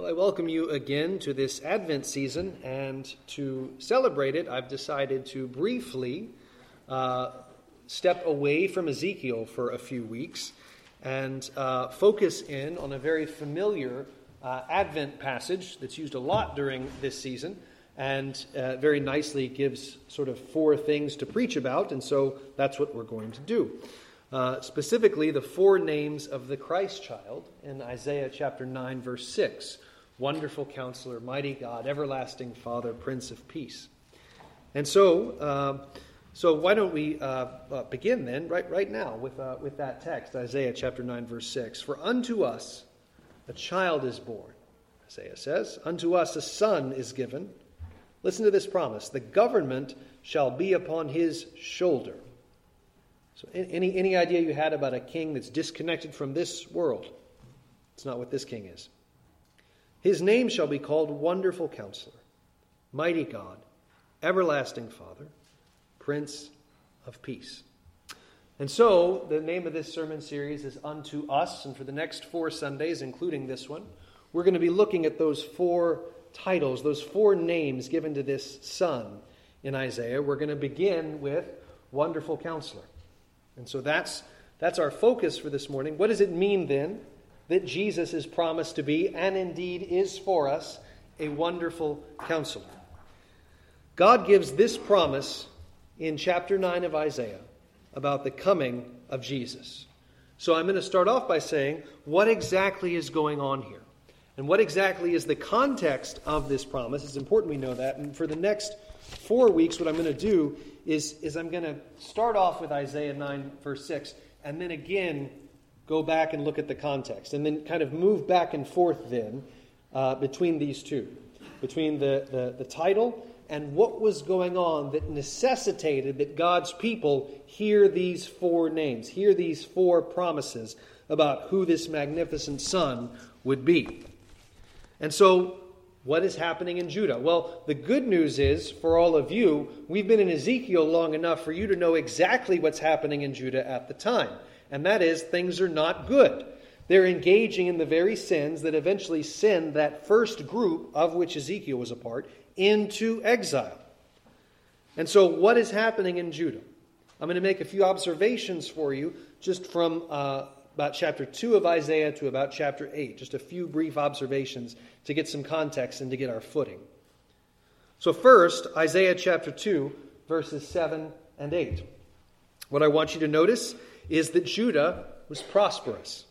Well, I welcome you again to this Advent season, and to celebrate it, I've decided to briefly uh, step away from Ezekiel for a few weeks and uh, focus in on a very familiar uh, Advent passage that's used a lot during this season and uh, very nicely gives sort of four things to preach about, and so that's what we're going to do. Uh, specifically, the four names of the Christ child in Isaiah chapter 9, verse 6. Wonderful Counselor, Mighty God, Everlasting Father, Prince of Peace. And so, uh, so why don't we uh, uh, begin then, right, right now, with, uh, with that text, Isaiah chapter 9, verse 6. For unto us a child is born, Isaiah says. Unto us a son is given. Listen to this promise the government shall be upon his shoulder. So, any, any idea you had about a king that's disconnected from this world? It's not what this king is. His name shall be called Wonderful Counselor, Mighty God, Everlasting Father, Prince of Peace. And so, the name of this sermon series is Unto Us, and for the next four Sundays, including this one, we're going to be looking at those four titles, those four names given to this son in Isaiah. We're going to begin with Wonderful Counselor. And so that's, that's our focus for this morning. What does it mean then that Jesus is promised to be, and indeed is for us, a wonderful counselor. God gives this promise in chapter 9 of Isaiah about the coming of Jesus. So I'm going to start off by saying what exactly is going on here? And what exactly is the context of this promise? It's important we know that. And for the next four weeks, what I'm going to do is, is I'm going to start off with Isaiah 9, verse 6, and then again go back and look at the context, and then kind of move back and forth then uh, between these two, between the, the, the title and what was going on that necessitated that God's people hear these four names, hear these four promises about who this magnificent son would be. And so, what is happening in Judah? Well, the good news is for all of you, we've been in Ezekiel long enough for you to know exactly what's happening in Judah at the time and that is things are not good. They're engaging in the very sins that eventually send that first group, of which Ezekiel was a part, into exile. And so, what is happening in Judah? I'm going to make a few observations for you just from uh, about chapter 2 of Isaiah to about chapter 8. Just a few brief observations to get some context and to get our footing. So, first, Isaiah chapter 2, verses 7 and 8. What I want you to notice is that Judah was prosperous.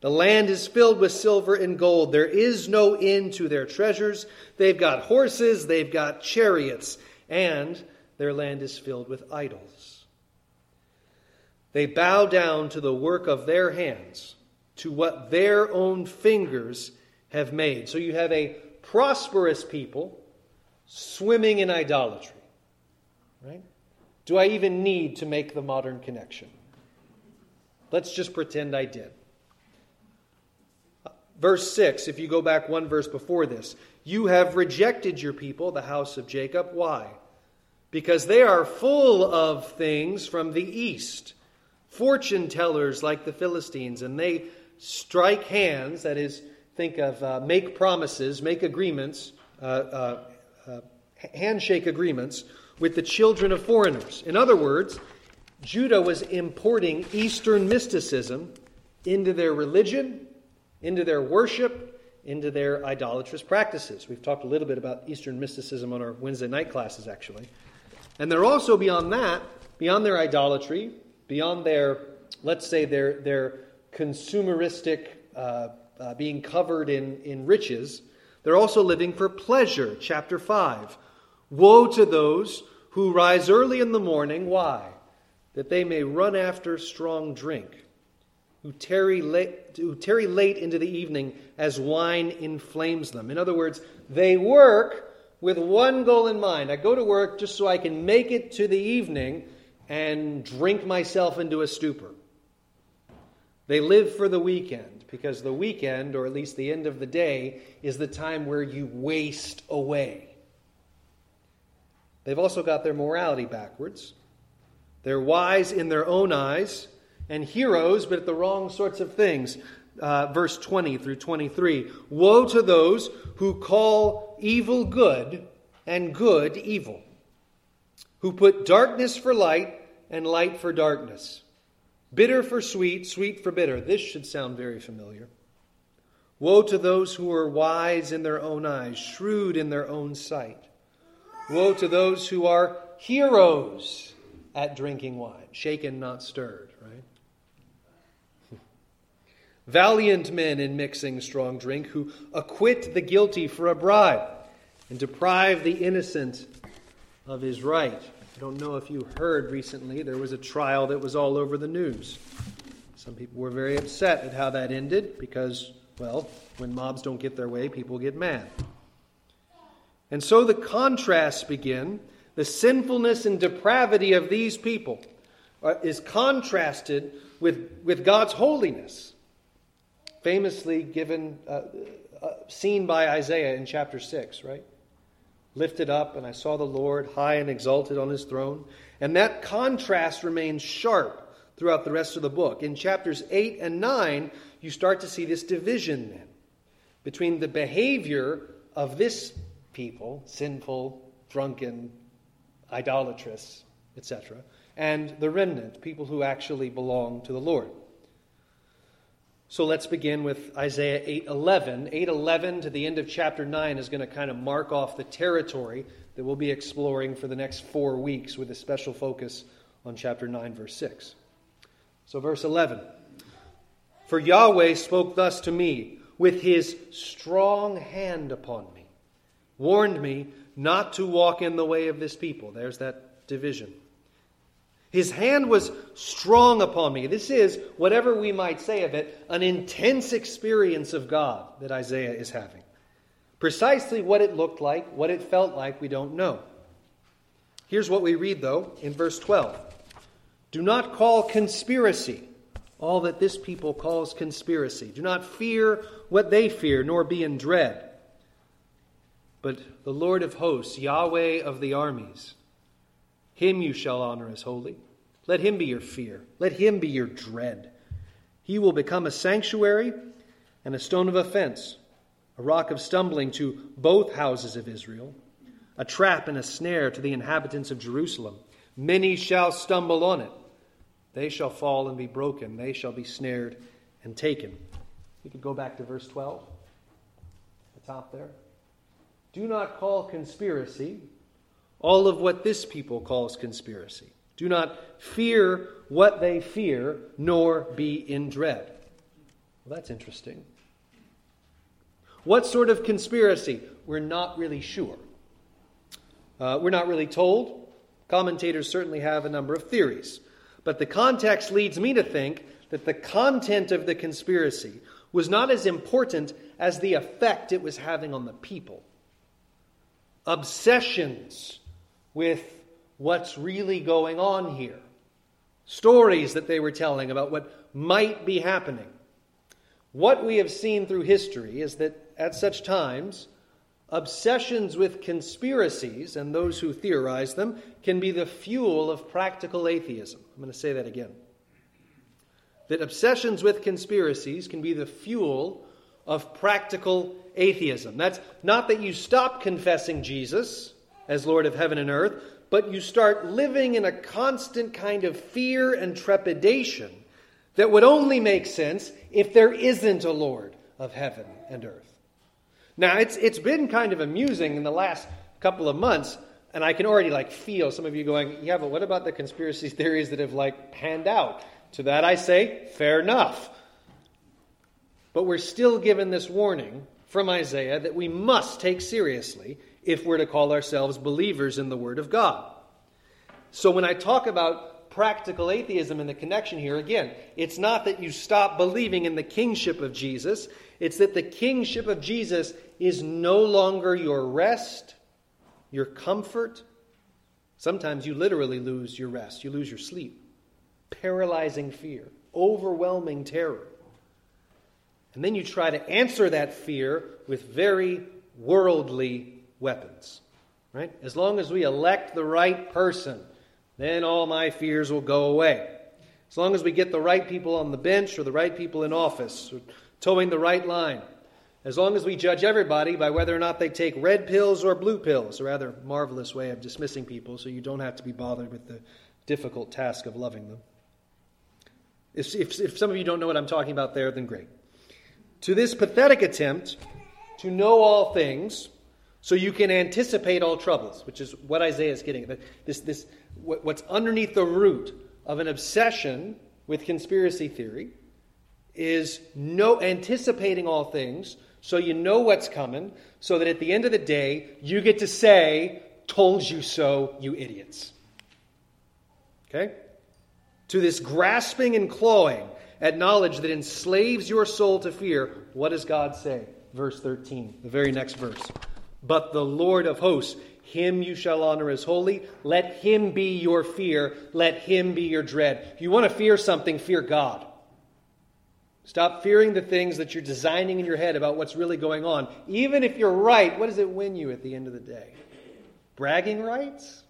The land is filled with silver and gold. There is no end to their treasures. They've got horses, they've got chariots, and their land is filled with idols. They bow down to the work of their hands, to what their own fingers have made. So you have a prosperous people swimming in idolatry. Right? Do I even need to make the modern connection? Let's just pretend I did. Verse 6, if you go back one verse before this, you have rejected your people, the house of Jacob. Why? Because they are full of things from the east, fortune tellers like the Philistines, and they strike hands, that is, think of uh, make promises, make agreements, uh, uh, uh handshake agreements with the children of foreigners. In other words, Judah was importing Eastern mysticism into their religion, into their worship, into their idolatrous practices. We've talked a little bit about Eastern mysticism on our Wednesday night classes, actually. And they're also beyond that, beyond their idolatry, beyond their, let's say, their, their consumeristic uh, uh, being covered in, in riches, they're also living for pleasure. Chapter 5. Woe to those who rise early in the morning. Why? That they may run after strong drink, who tarry late, who tarry late into the evening as wine inflames them. In other words, they work with one goal in mind. I go to work just so I can make it to the evening and drink myself into a stupor. They live for the weekend because the weekend, or at least the end of the day, is the time where you waste away. They've also got their morality backwards. They're wise in their own eyes and heroes, but at the wrong sorts of things. uh, verse 20 through 23. Woe to those who call evil good and good evil, who put darkness for light and light for darkness, bitter for sweet, sweet for bitter. This should sound very familiar. Woe to those who are wise in their own eyes, shrewd in their own sight. Woe to those who are heroes at drinking wine, shaken, not stirred, right? Valiant men in mixing strong drink who acquit the guilty for a bribe and deprive the innocent of his right. I don't know if you heard recently, there was a trial that was all over the news. Some people were very upset at how that ended because well, when mobs don't get their way, people get mad. And so the contrasts begin. The sinfulness and depravity of these people is contrasted with, with God's holiness, famously given, uh, uh, seen by Isaiah in chapter 6, right? Lifted up, and I saw the Lord high and exalted on his throne. And that contrast remains sharp throughout the rest of the book. In chapters 8 and 9, you start to see this division then between the behavior of this people, sinful, drunken, idolatrous, etc., and the remnant, people who actually belong to the Lord. So let's begin with Isaiah 8:11. 8:11 to the end of chapter 9 is going to kind of mark off the territory that we'll be exploring for the next 4 weeks with a special focus on chapter 9 verse 6. So verse 11 for Yahweh spoke thus to me with his strong hand upon me, warned me not to walk in the way of this people. There's that division. His hand was strong upon me. This is, whatever we might say of it, an intense experience of God that Isaiah is having. Precisely what it looked like, what it felt like, we don't know. Here's what we read, though, in verse 12 Do not call conspiracy all that this people calls conspiracy. Do not fear what they fear, nor be in dread. But the Lord of hosts, Yahweh of the armies, him you shall honor as holy. Let him be your fear, let him be your dread. He will become a sanctuary and a stone of offense, a rock of stumbling to both houses of Israel, a trap and a snare to the inhabitants of Jerusalem. Many shall stumble on it. They shall fall and be broken. They shall be snared and taken. We could go back to verse 12, the top there. Do not call conspiracy all of what this people calls conspiracy. Do not fear what they fear, nor be in dread. Well, that's interesting. What sort of conspiracy? We're not really sure. Uh, we're not really told. Commentators certainly have a number of theories. But the context leads me to think that the content of the conspiracy was not as important as the effect it was having on the people. Obsessions with what's really going on here, stories that they were telling about what might be happening. What we have seen through history is that at such times, Obsessions with conspiracies and those who theorize them can be the fuel of practical atheism. I'm going to say that again. That obsessions with conspiracies can be the fuel of practical atheism. That's not that you stop confessing Jesus as Lord of heaven and earth, but you start living in a constant kind of fear and trepidation that would only make sense if there isn't a Lord of heaven and earth. Now, it's, it's been kind of amusing in the last couple of months, and I can already like feel some of you going, yeah, but what about the conspiracy theories that have like panned out? To that I say, fair enough. But we're still given this warning from Isaiah that we must take seriously if we're to call ourselves believers in the Word of God. So when I talk about practical atheism and the connection here, again, it's not that you stop believing in the kingship of Jesus, it's that the kingship of Jesus is no longer your rest, your comfort. Sometimes you literally lose your rest, you lose your sleep. Paralyzing fear, overwhelming terror. And then you try to answer that fear with very worldly weapons. Right? As long as we elect the right person, then all my fears will go away. As long as we get the right people on the bench or the right people in office, or towing the right line. As long as we judge everybody by whether or not they take red pills or blue pills, a rather marvelous way of dismissing people so you don't have to be bothered with the difficult task of loving them. If, if, if some of you don't know what I'm talking about there, then great. To this pathetic attempt to know all things so you can anticipate all troubles, which is what Isaiah is getting. This, this, what's underneath the root of an obsession with conspiracy theory is no anticipating all things so you know what's coming so that at the end of the day you get to say told you so you idiots okay to this grasping and clawing at knowledge that enslaves your soul to fear what does god say verse 13 the very next verse but the lord of hosts him you shall honor as holy. Let him be your fear. Let him be your dread. If you want to fear something, fear God. Stop fearing the things that you're designing in your head about what's really going on. Even if you're right, what does it win you at the end of the day? Bragging rights?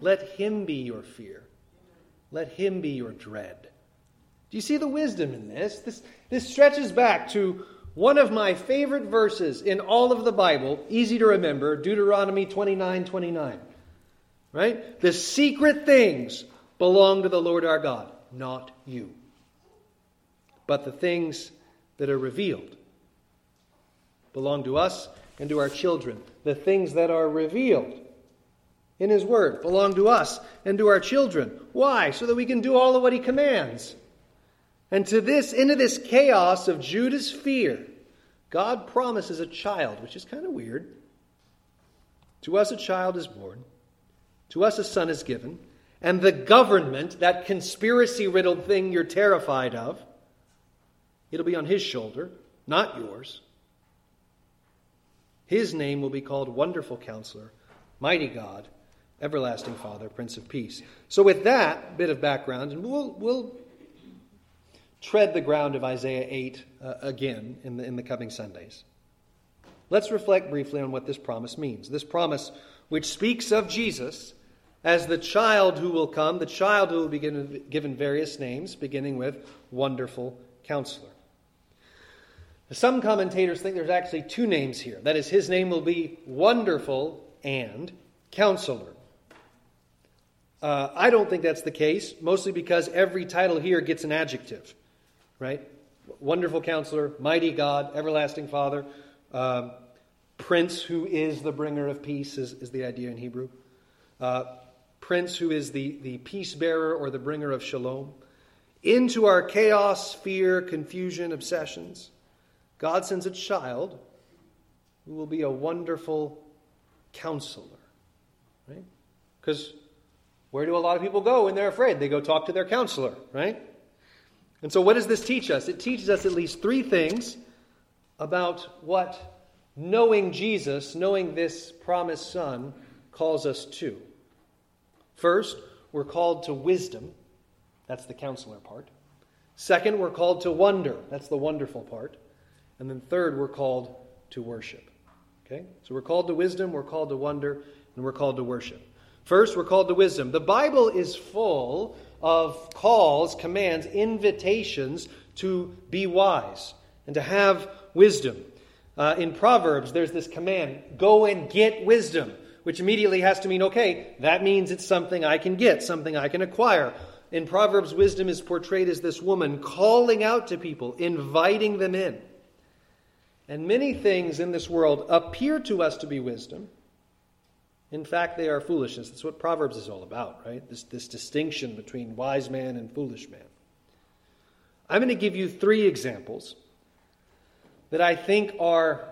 Let him be your fear. Let him be your dread. Do you see the wisdom in this? This, this stretches back to one of my favorite verses in all of the Bible, easy to remember, Deuteronomy 29 29. Right? The secret things belong to the Lord our God, not you. But the things that are revealed belong to us and to our children. The things that are revealed in His Word belong to us and to our children. Why? So that we can do all of what He commands. And to this, into this chaos of Judah's fear, God promises a child, which is kind of weird. To us a child is born, to us a son is given, and the government, that conspiracy riddled thing you're terrified of, it'll be on his shoulder, not yours. His name will be called Wonderful Counselor, Mighty God, Everlasting Father, Prince of Peace. So, with that bit of background, and we'll, we'll tread the ground of Isaiah 8 uh, again in the, in the coming Sundays. Let's reflect briefly on what this promise means. This promise, which speaks of Jesus as the child who will come, the child who will be given, given various names, beginning with Wonderful Counselor. Some commentators think there's actually two names here. That is, his name will be Wonderful and Counselor. Uh, I don't think that's the case, mostly because every title here gets an adjective right? Wonderful counselor, mighty God, everlasting Father, uh, Prince who is the bringer of peace, is, is the idea in Hebrew. Uh, Prince who is the, the peace bearer or the bringer of shalom. Into our chaos, fear, confusion, obsessions, God sends a child who will be a wonderful counselor. Right? Because where do a lot of people go when they're afraid? They go talk to their counselor, right? And so, what does this teach us? It teaches us at least three things about what knowing Jesus, knowing this promised Son, calls us to. First, we're called to wisdom. That's the counselor part. Second, we're called to wonder. That's the wonderful part. And then third, we're called to worship. Okay? So we're called to wisdom, we're called to wonder, and we're called to worship. First, we're called to wisdom. The Bible is full of calls, commands, invitations to be wise and to have wisdom. Uh, in Proverbs, there's this command go and get wisdom, which immediately has to mean okay, that means it's something I can get, something I can acquire. In Proverbs, wisdom is portrayed as this woman calling out to people, inviting them in. And many things in this world appear to us to be wisdom, in fact, they are foolishness. That's what Proverbs is all about, right? This, this distinction between wise man and foolish man. I'm going to give you three examples that I think are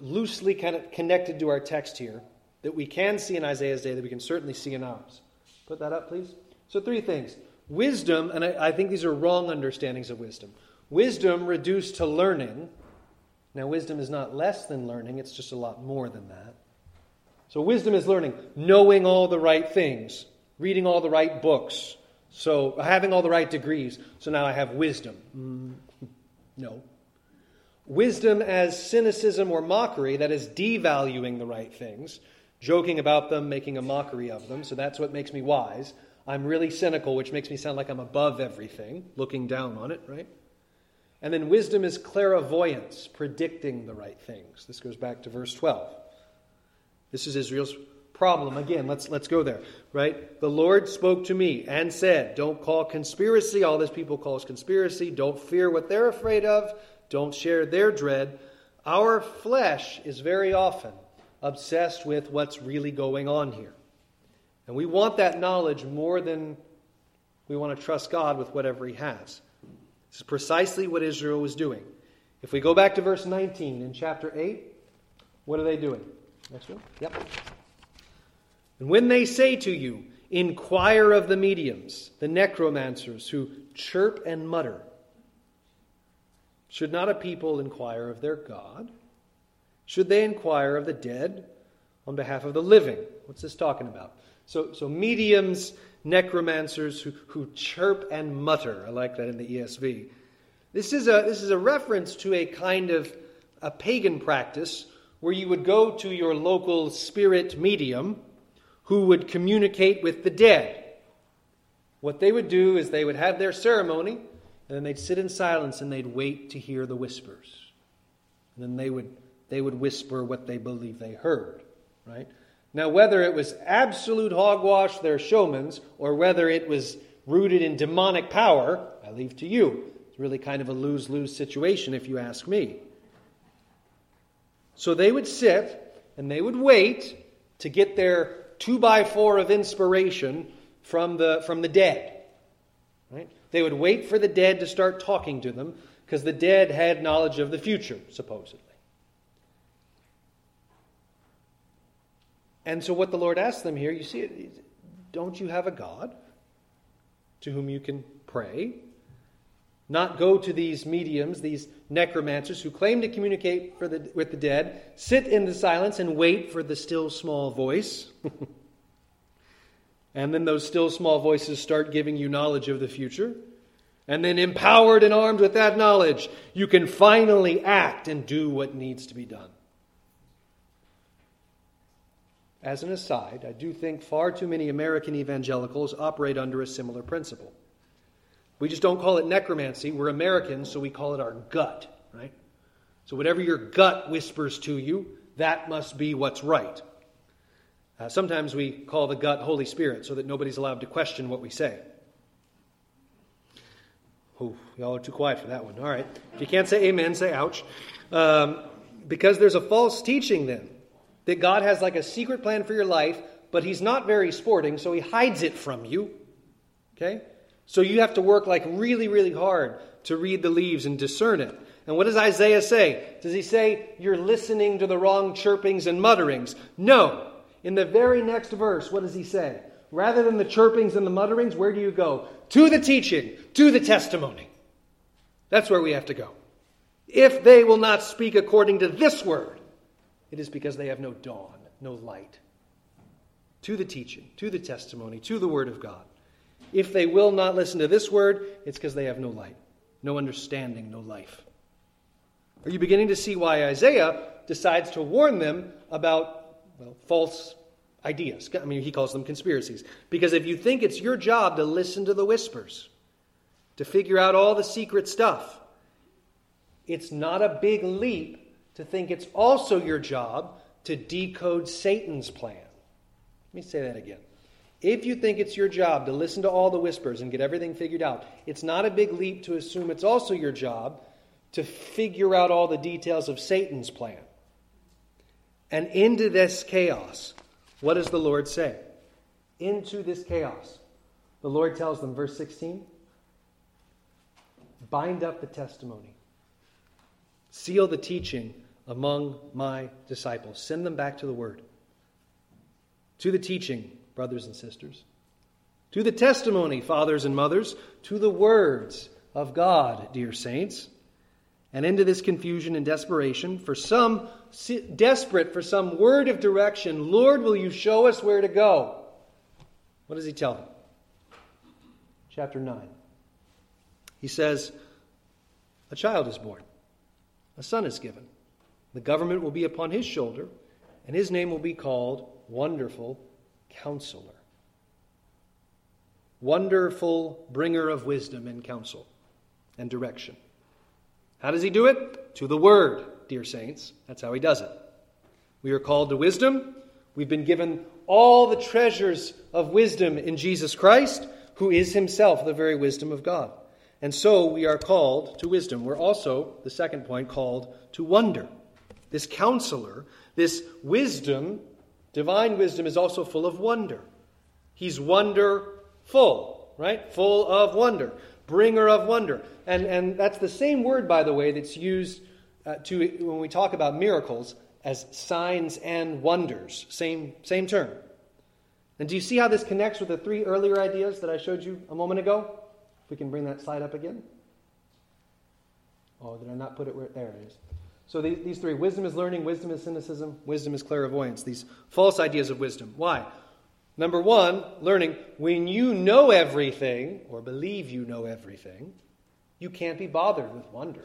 loosely kind of connected to our text here that we can see in Isaiah's day, that we can certainly see in ours. Put that up, please. So, three things. Wisdom, and I, I think these are wrong understandings of wisdom. Wisdom reduced to learning. Now, wisdom is not less than learning, it's just a lot more than that. So, wisdom is learning, knowing all the right things, reading all the right books, so having all the right degrees. So now I have wisdom. Mm, no. Wisdom as cynicism or mockery, that is devaluing the right things, joking about them, making a mockery of them. So that's what makes me wise. I'm really cynical, which makes me sound like I'm above everything, looking down on it, right? And then wisdom is clairvoyance, predicting the right things. This goes back to verse 12. This is Israel's problem. Again, let's, let's go there, right? The Lord spoke to me and said, Don't call conspiracy, all this people calls conspiracy. Don't fear what they're afraid of. Don't share their dread. Our flesh is very often obsessed with what's really going on here. And we want that knowledge more than we want to trust God with whatever He has. This is precisely what Israel was doing. If we go back to verse 19 in chapter 8, what are they doing? Next one? Yep. And when they say to you, Inquire of the mediums, the necromancers who chirp and mutter, should not a people inquire of their God? Should they inquire of the dead on behalf of the living? What's this talking about? So, so mediums, necromancers who, who chirp and mutter. I like that in the ESV. This is a, this is a reference to a kind of a pagan practice where you would go to your local spirit medium who would communicate with the dead. What they would do is they would have their ceremony, and then they'd sit in silence and they'd wait to hear the whispers. And then they would, they would whisper what they believe they heard, right? Now, whether it was absolute hogwash, their showmans, or whether it was rooted in demonic power, I leave to you. It's really kind of a lose lose situation, if you ask me. So they would sit and they would wait to get their two by four of inspiration from the, from the dead. Right? They would wait for the dead to start talking to them because the dead had knowledge of the future, supposedly. And so, what the Lord asks them here, you see don't you have a God to whom you can pray? Not go to these mediums, these necromancers who claim to communicate the, with the dead, sit in the silence and wait for the still small voice. and then those still small voices start giving you knowledge of the future. And then, empowered and armed with that knowledge, you can finally act and do what needs to be done. As an aside, I do think far too many American evangelicals operate under a similar principle. We just don't call it necromancy. We're Americans, so we call it our gut, right? So whatever your gut whispers to you, that must be what's right. Uh, sometimes we call the gut Holy Spirit so that nobody's allowed to question what we say. Oh, y'all are too quiet for that one. All right. If you can't say amen, say ouch. Um, because there's a false teaching then that God has like a secret plan for your life, but He's not very sporting, so He hides it from you. Okay? So you have to work like really, really hard to read the leaves and discern it. And what does Isaiah say? Does he say you're listening to the wrong chirpings and mutterings? No. In the very next verse, what does he say? Rather than the chirpings and the mutterings, where do you go? To the teaching, to the testimony. That's where we have to go. If they will not speak according to this word, it is because they have no dawn, no light. To the teaching, to the testimony, to the word of God. If they will not listen to this word, it's because they have no light, no understanding, no life. Are you beginning to see why Isaiah decides to warn them about well, false ideas? I mean, he calls them conspiracies. Because if you think it's your job to listen to the whispers, to figure out all the secret stuff, it's not a big leap to think it's also your job to decode Satan's plan. Let me say that again. If you think it's your job to listen to all the whispers and get everything figured out, it's not a big leap to assume it's also your job to figure out all the details of Satan's plan. And into this chaos, what does the Lord say? Into this chaos, the Lord tells them, verse 16, bind up the testimony, seal the teaching among my disciples, send them back to the word, to the teaching brothers and sisters. To the testimony, fathers and mothers, to the words of God, dear saints. And into this confusion and desperation, for some desperate for some word of direction, Lord, will you show us where to go? What does he tell them? Chapter 9. He says, A child is born, a son is given. The government will be upon his shoulder, and his name will be called Wonderful Counselor, wonderful bringer of wisdom and counsel and direction. How does he do it? To the Word, dear saints. That's how he does it. We are called to wisdom. We've been given all the treasures of wisdom in Jesus Christ, who is himself the very wisdom of God. And so we are called to wisdom. We're also, the second point, called to wonder. This counselor, this wisdom, divine wisdom, is also full of wonder. He's wonderful, right? Full of wonder. Bringer of wonder. And, and that's the same word, by the way, that's used uh, to, when we talk about miracles as signs and wonders. Same, same term. And do you see how this connects with the three earlier ideas that I showed you a moment ago? If we can bring that slide up again. Oh, did I not put it where? There it is. So these, three wisdom is learning, wisdom is cynicism, wisdom is clairvoyance. These false ideas of wisdom. Why? Number one, learning. When you know everything, or believe you know everything, you can't be bothered with wonder.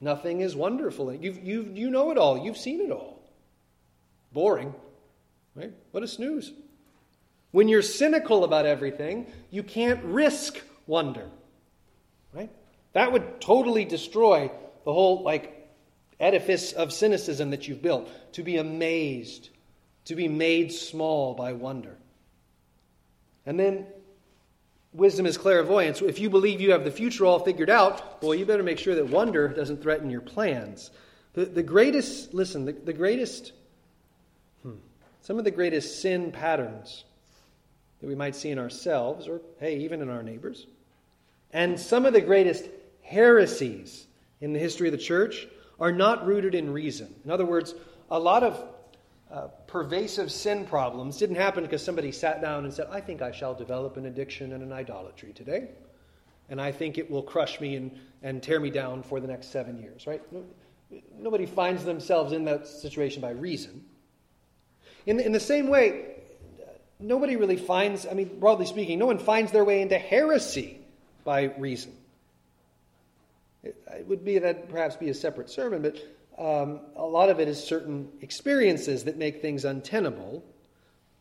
Nothing is wonderful. You've, you've, you know it all. You've seen it all. Boring. Right? What a snooze. When you're cynical about everything, you can't risk wonder. Right? That would totally destroy the whole like edifice of cynicism that you've built. To be amazed, to be made small by wonder. And then wisdom is clairvoyance. If you believe you have the future all figured out, well, you better make sure that wonder doesn't threaten your plans. The, the greatest, listen, the, the greatest, hmm, some of the greatest sin patterns that we might see in ourselves, or hey, even in our neighbors, and some of the greatest heresies in the history of the church are not rooted in reason. In other words, a lot of uh, pervasive sin problems didn't happen because somebody sat down and said, I think I shall develop an addiction and an idolatry today. And I think it will crush me and, and tear me down for the next seven years, right? Nobody finds themselves in that situation by reason. In in the same way, nobody really finds, I mean, broadly speaking, no one finds their way into heresy by reason. It, would be that perhaps be a separate sermon, but um, a lot of it is certain experiences that make things untenable.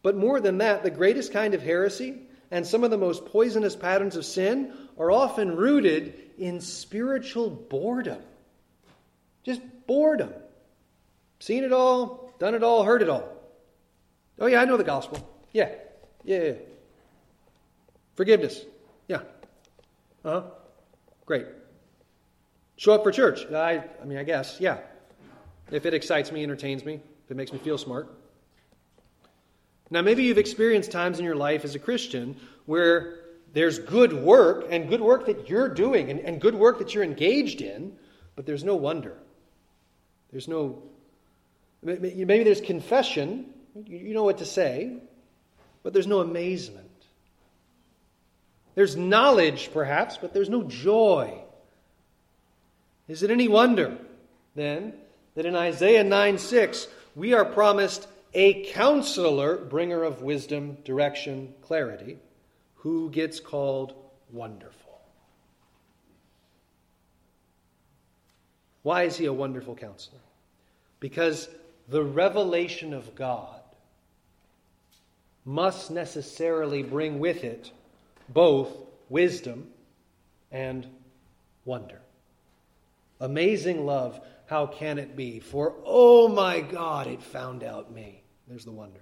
But more than that, the greatest kind of heresy and some of the most poisonous patterns of sin are often rooted in spiritual boredom. Just boredom. Seen it all, done it all, heard it all. Oh, yeah, I know the gospel. Yeah, yeah, yeah. Forgiveness. Yeah. Uh huh. Great. Show up for church. I, I mean, I guess, yeah if it excites me, entertains me, if it makes me feel smart. Now, maybe you've experienced times in your life as a Christian where there's good work and good work that you're doing and, and good work that you're engaged in, but there's no wonder. There's no, maybe there's confession, you know what to say, but there's no amazement. There's knowledge, perhaps, but there's no joy. Is it any wonder, then, that in Isaiah 9 6, we are promised a counselor, bringer of wisdom, direction, clarity, who gets called wonderful. Why is he a wonderful counselor? Because the revelation of God must necessarily bring with it both wisdom and wonder. Amazing love how can it be? For, oh my God, it found out me. There's the wonder.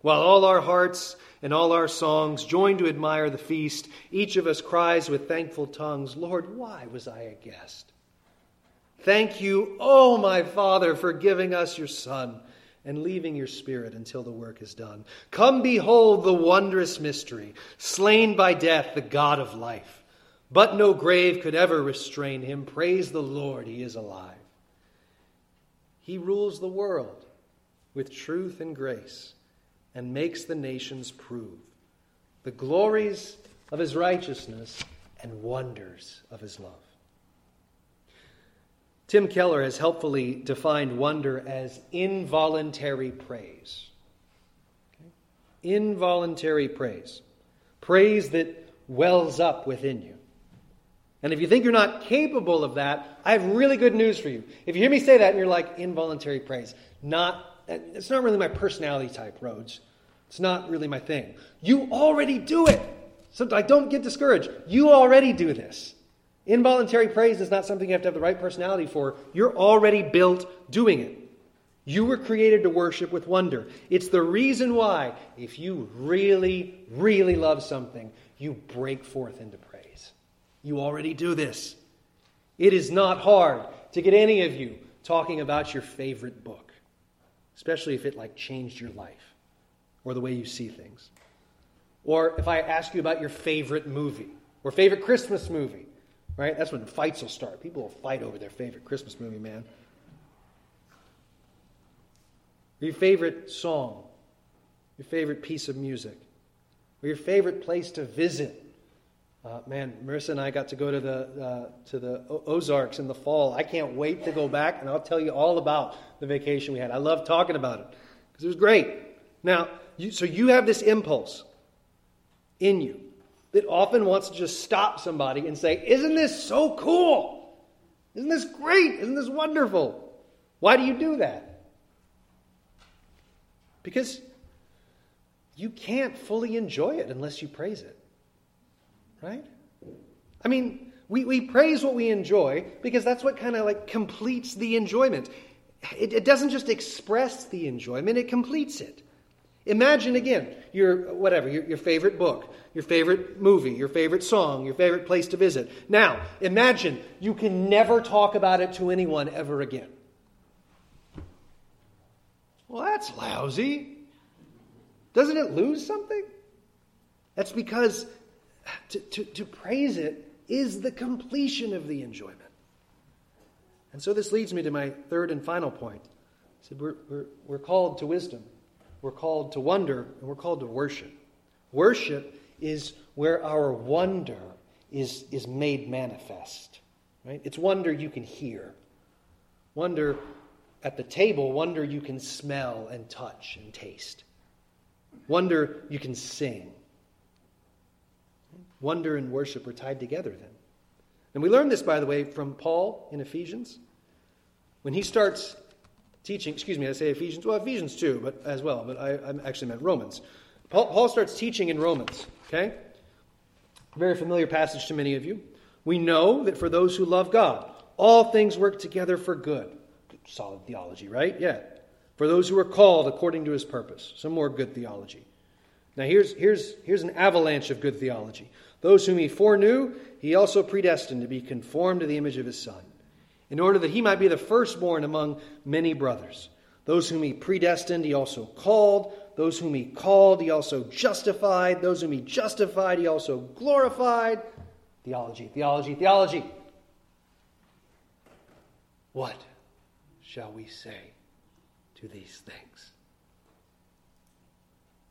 While all our hearts and all our songs join to admire the feast, each of us cries with thankful tongues, Lord, why was I a guest? Thank you, oh my Father, for giving us your Son and leaving your Spirit until the work is done. Come behold the wondrous mystery, slain by death, the God of life. But no grave could ever restrain him. Praise the Lord, he is alive. He rules the world with truth and grace and makes the nations prove the glories of his righteousness and wonders of his love. Tim Keller has helpfully defined wonder as involuntary praise. Okay? Involuntary praise. Praise that wells up within you. And if you think you're not capable of that, I have really good news for you. If you hear me say that and you're like, involuntary praise, not, it's not really my personality type, Rhodes. It's not really my thing. You already do it. So I don't get discouraged. You already do this. Involuntary praise is not something you have to have the right personality for. You're already built doing it. You were created to worship with wonder. It's the reason why, if you really, really love something, you break forth into praise. You already do this. It is not hard to get any of you talking about your favorite book, especially if it like changed your life or the way you see things. Or if I ask you about your favorite movie or favorite Christmas movie, right? That's when fights will start. People will fight over their favorite Christmas movie, man. Your favorite song, your favorite piece of music, or your favorite place to visit uh, man, Marissa and I got to go to the uh, to the Ozarks in the fall. I can't wait to go back, and I'll tell you all about the vacation we had. I love talking about it because it was great. Now, you, so you have this impulse in you that often wants to just stop somebody and say, "Isn't this so cool? Isn't this great? Isn't this wonderful?" Why do you do that? Because you can't fully enjoy it unless you praise it. Right? I mean, we, we praise what we enjoy because that's what kind of like completes the enjoyment. It, it doesn't just express the enjoyment, it completes it. Imagine again your whatever, your, your favorite book, your favorite movie, your favorite song, your favorite place to visit. Now, imagine you can never talk about it to anyone ever again. Well, that's lousy. Doesn't it lose something? That's because to, to, to praise it is the completion of the enjoyment. And so this leads me to my third and final point. Said we're, we're, we're called to wisdom, we're called to wonder, and we're called to worship. Worship is where our wonder is, is made manifest. Right? It's wonder you can hear. Wonder at the table, wonder you can smell and touch and taste. Wonder you can sing. Wonder and worship are tied together then. And we learn this, by the way, from Paul in Ephesians. When he starts teaching, excuse me, I say Ephesians, well, Ephesians too, but as well, but I, I actually meant Romans. Paul, Paul starts teaching in Romans, okay? Very familiar passage to many of you. We know that for those who love God, all things work together for good. Solid theology, right? Yeah. For those who are called according to his purpose. Some more good theology. Now, here's, here's, here's an avalanche of good theology. Those whom he foreknew, he also predestined to be conformed to the image of his Son, in order that he might be the firstborn among many brothers. Those whom he predestined, he also called. Those whom he called, he also justified. Those whom he justified, he also glorified. Theology, theology, theology. What shall we say to these things?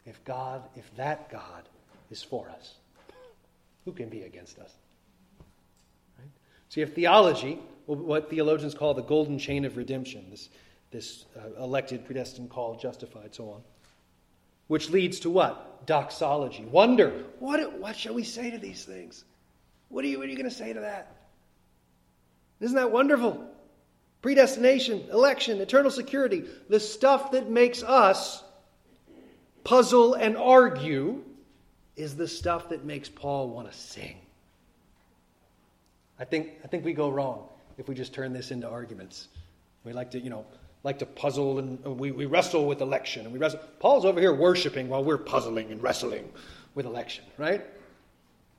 If God, if that God is for us, who can be against us? Right? So you have theology, what theologians call the golden chain of redemption, this, this uh, elected, predestined, called, justified, so on. Which leads to what? Doxology. Wonder. What, what shall we say to these things? What are you, what are you going to say to that? Isn't that wonderful? Predestination, election, eternal security, the stuff that makes us puzzle and argue is the stuff that makes Paul want to sing. I think, I think we go wrong if we just turn this into arguments. We like to, you know, like to puzzle and we, we wrestle with election and we wrestle. Paul's over here worshiping while we're puzzling and wrestling with election, right?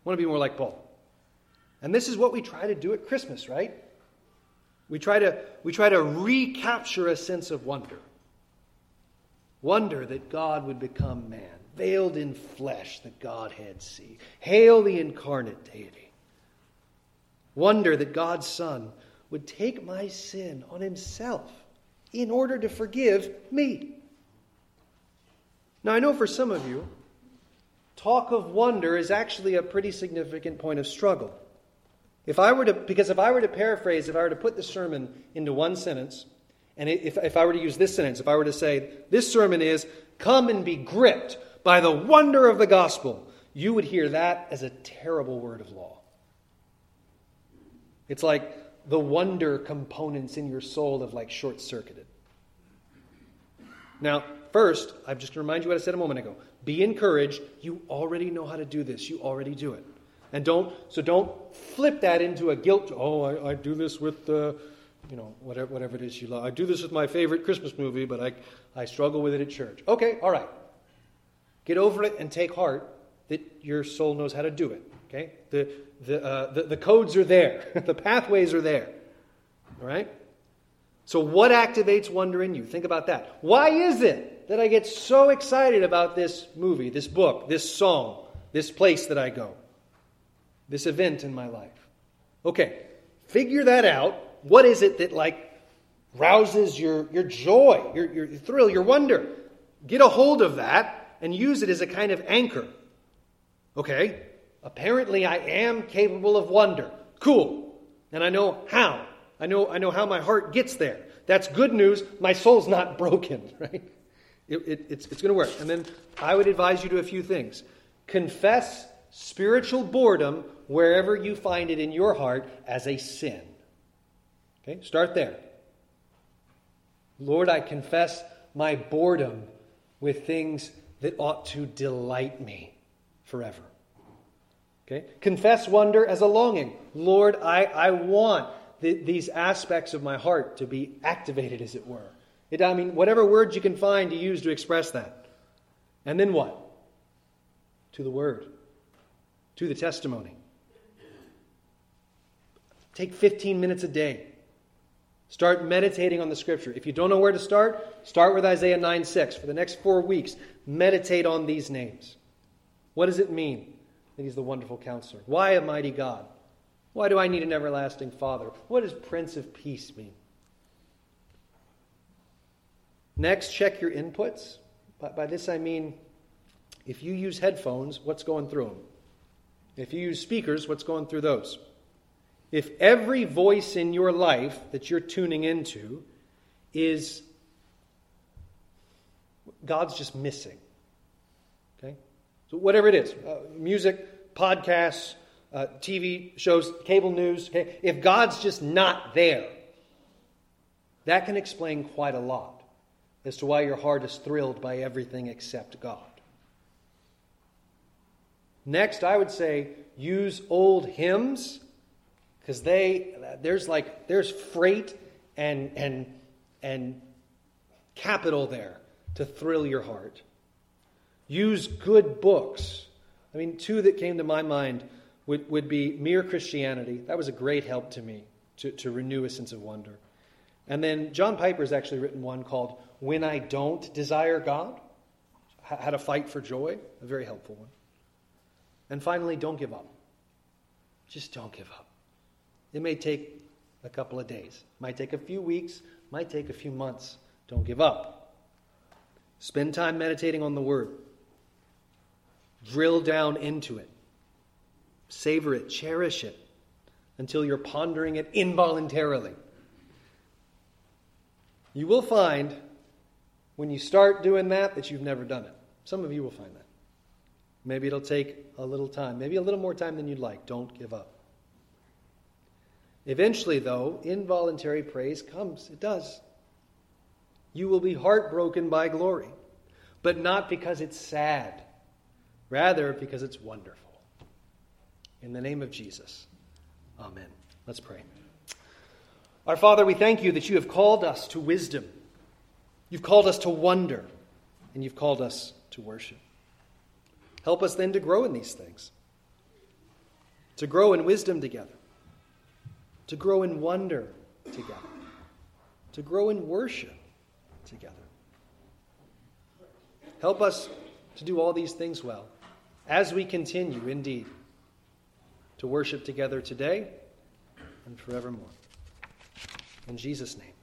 want to be more like Paul. And this is what we try to do at Christmas, right? We try to, we try to recapture a sense of wonder. Wonder that God would become man veiled in flesh, the Godhead see. Hail the incarnate deity. Wonder that God's Son would take my sin on himself in order to forgive me. Now, I know for some of you, talk of wonder is actually a pretty significant point of struggle. If I were to, because if I were to paraphrase, if I were to put the sermon into one sentence, and if, if I were to use this sentence, if I were to say, this sermon is, come and be gripped by the wonder of the gospel, you would hear that as a terrible word of law. It's like the wonder components in your soul have like short circuited. Now, first, I'm just going to remind you what I said a moment ago. Be encouraged. You already know how to do this. You already do it. And don't, so don't flip that into a guilt. Oh, I, I do this with, uh, you know, whatever, whatever it is you love. I do this with my favorite Christmas movie, but I, I struggle with it at church. Okay, all right. Get over it and take heart that your soul knows how to do it. Okay? The, the, uh, the, the codes are there, the pathways are there. All right? So, what activates wonder in you? Think about that. Why is it that I get so excited about this movie, this book, this song, this place that I go, this event in my life? Okay, figure that out. What is it that, like, rouses your, your joy, your, your thrill, your wonder? Get a hold of that and use it as a kind of anchor. Okay, apparently I am capable of wonder. Cool. And I know how. I know, I know how my heart gets there. That's good news. My soul's not broken, right? It, it, it's it's going to work. And then I would advise you to a few things. Confess spiritual boredom wherever you find it in your heart as a sin. Okay, start there. Lord, I confess my boredom with things that ought to delight me forever. Okay? Confess wonder as a longing. Lord, I, I want th- these aspects of my heart to be activated, as it were. It, I mean, whatever words you can find to use to express that. And then what? To the Word, to the testimony. Take 15 minutes a day. Start meditating on the Scripture. If you don't know where to start, start with Isaiah 9 6. For the next four weeks, meditate on these names. What does it mean that He's the wonderful counselor? Why a mighty God? Why do I need an everlasting Father? What does Prince of Peace mean? Next, check your inputs. By, by this I mean if you use headphones, what's going through them? If you use speakers, what's going through those? If every voice in your life that you're tuning into is God's just missing. Okay? So, whatever it is uh, music, podcasts, uh, TV shows, cable news okay? if God's just not there, that can explain quite a lot as to why your heart is thrilled by everything except God. Next, I would say use old hymns because they there's like there's freight and and and capital there to thrill your heart. Use good books. I mean, two that came to my mind would, would be Mere Christianity. That was a great help to me to, to renew a sense of wonder. And then John Piper's actually written one called When I Don't Desire God How to Fight for Joy, a very helpful one. And finally, don't give up. Just don't give up. It may take a couple of days, might take a few weeks, might take a few months. Don't give up. Spend time meditating on the Word. Drill down into it. Savor it, cherish it until you're pondering it involuntarily. You will find when you start doing that that you've never done it. Some of you will find that. Maybe it'll take a little time, maybe a little more time than you'd like. Don't give up. Eventually, though, involuntary praise comes. It does. You will be heartbroken by glory, but not because it's sad, rather, because it's wonderful. In the name of Jesus, amen. Let's pray. Our Father, we thank you that you have called us to wisdom, you've called us to wonder, and you've called us to worship. Help us then to grow in these things, to grow in wisdom together to grow in wonder together, to grow in worship together. Help us to do all these things well as we continue, indeed, to worship together today and forevermore. In Jesus' name.